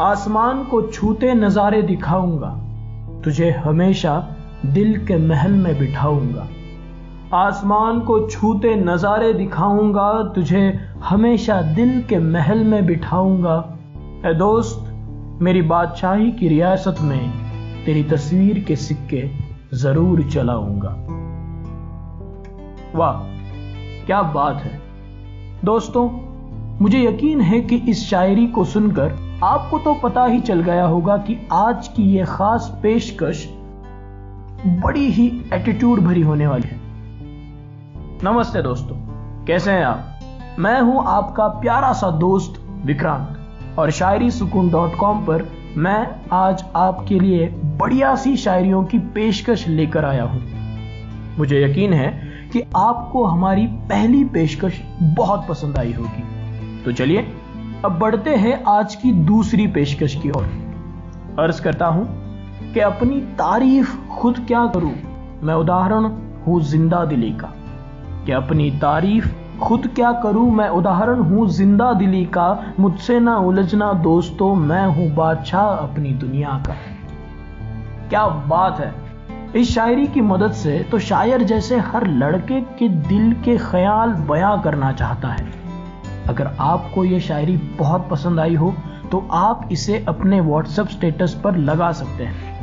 आसमान को छूते नजारे दिखाऊँगा। तुझे हमेशा दिल के महल में बिठाऊँगा। आसमान को छूते नजारे दिखाऊँगा। तुझे हमेशा दिल के महल में बिठाऊँगा। ए दोस्त, मेरी बादशाही की रियासत में तेरी तस्वीर के सिक्के ज़रूर चलाऊँगा। वाह, क्या बात है। दोस्तों, मुझे यकीन है कि इस शायरी को सुनकर आपको तो पता ही चल गया होगा कि आज की यह खास पेशकश बड़ी ही एटीट्यूड भरी होने वाली है। नमस्ते दोस्तों, कैसे हैं आप? मैं हूँ आपका प्यारा सा दोस्त विक्रांत, और शायरी सुकून डॉट कॉम पर मैं आज आपके लिए बढ़िया सी शायरियों की पेशकश लेकर आया हूँ। मुझे यकीन है कि आपको हमारी पहली पेशकश बहुत पसंद आई होगी। तो चलिए अब बढ़ते हैं आज की दूसरी पेशकश की ओर। अर्ज़ करता हूँ कि अपनी तारीफ़ खुद क्या करूँ? मैं उदाहरण हूँ ज़िंदा दिली का। कि अपनी तारीफ़ खुद क्या करूँ? मैं उदाहरण हूँ ज़िंदा दिली का। मुझसे ना उलझना दोस्तों, मैं हूँ बादशाह अपनी दुनिया का। क्या बात है। इस शायरी की मदद से तो शायर जैसे हर लड़के के दिल के ख्याल बयां करना चाहता है। अगर आपको ये शायरी बहुत पसंद आई हो तो आप इसे अपने व्हाट्सएप स्टेटस पर लगा सकते हैं।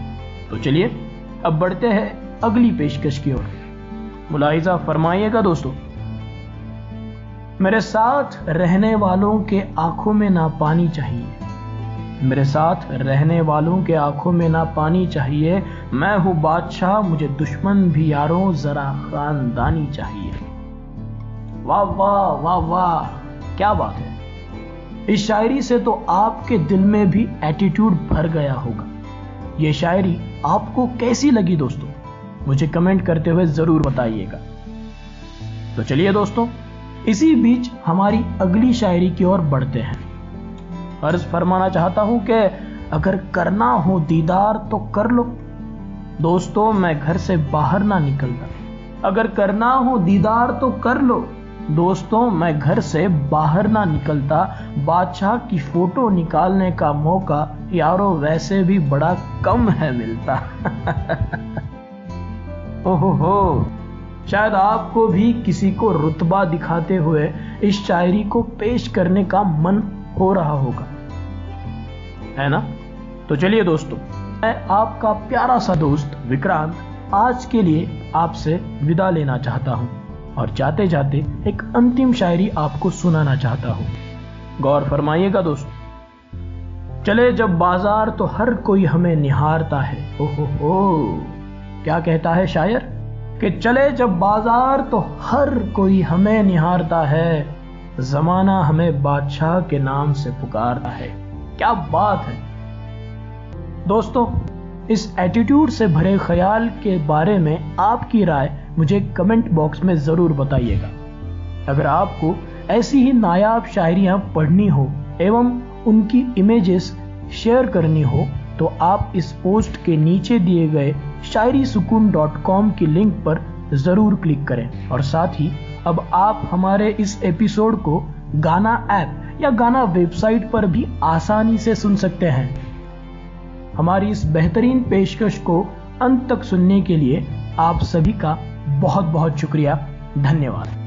तो चलिए, अब बढ़ते हैं अगली पेशकश की ओर। मुलाहिजा फरमाइएगा, दोस्तों। मेरे साथ रहने वालों के आँखों में ना पानी चाहिए। मेरे साथ रहने वालों के आँखों में ना पानी चाहिए। मैं हूँ बादशाह, मुझे दुश्मन भी यारों, जरा खानदानी चाहिए। वाह वाह वाह वाह। क्या बात है? इस शायरी से तो आपके दिल में भी एटीट्यूड भर गया होगा। यह शायरी आपको कैसी लगी दोस्तों? मुझे कमेंट करते हुए ज़रूर बताइएगा। तो चलिए दोस्तों, इसी बीच हमारी अगली शायरी की ओर बढ़ते हैं। अर्ज़ फरमाना चाहता हूँ कि अगर करना हो दीदार तो कर लो। दोस्तों, मैं घर से बाहर ना निकलता। अगर करना हो दीदार तो कर लो। दोस्तों, मैं घर से बाहर ना निकलता। बादशाह की फ़ोटो निकालने का मौका यारो वैसे भी बड़ा कम है मिलता। ओहो शायद आपको भी किसी को रुतबा दिखाते हुए इस शायरी को पेश करने का मन हो रहा होगा। है ना? तो चलिए दोस्तों, मैं आपका प्यारा सा दोस्त विक्रांत आज के लिए आपसे विदा लेना चाहता हूँ। और जाते जाते एक अंतिम शायरी आपको सुनाना चाहता हूँ। गौर फरमाइएगा दोस्तों। चले जब बाज़ार तो हर कोई हमें निहारता है। ओहो हो। क्या कहता है शायर? कि चले जब बाज़ार तो हर कोई हमें निहारता है। जमाना हमें बादशाह के नाम से पुकारता है। क्या बात है। दोस्तों, इस एटीट्यूड से भरे ख्याल के बारे में आपकी राय मुझे कमेंट बॉक्स में ज़रूर बताइएगा। अगर आपको ऐसी ही नायाब शायरियाँ पढ़नी हो एवं उनकी इमेजेस शेयर करनी हो तो आप इस पोस्ट के नीचे दिए गए शायरी सुकून डॉट कॉम की लिंक पर ज़रूर क्लिक करें। और साथ ही, अब आप हमारे इस एपिसोड को गाना ऐप या गाना वेबसाइट पर भी आसानी से सुन सकते हैं। हमारी इस बेहतरीन पेशकश को अंत तक सुनने के लिए आप सभी का बहुत बहुत शुक्रिया धन्यवाद।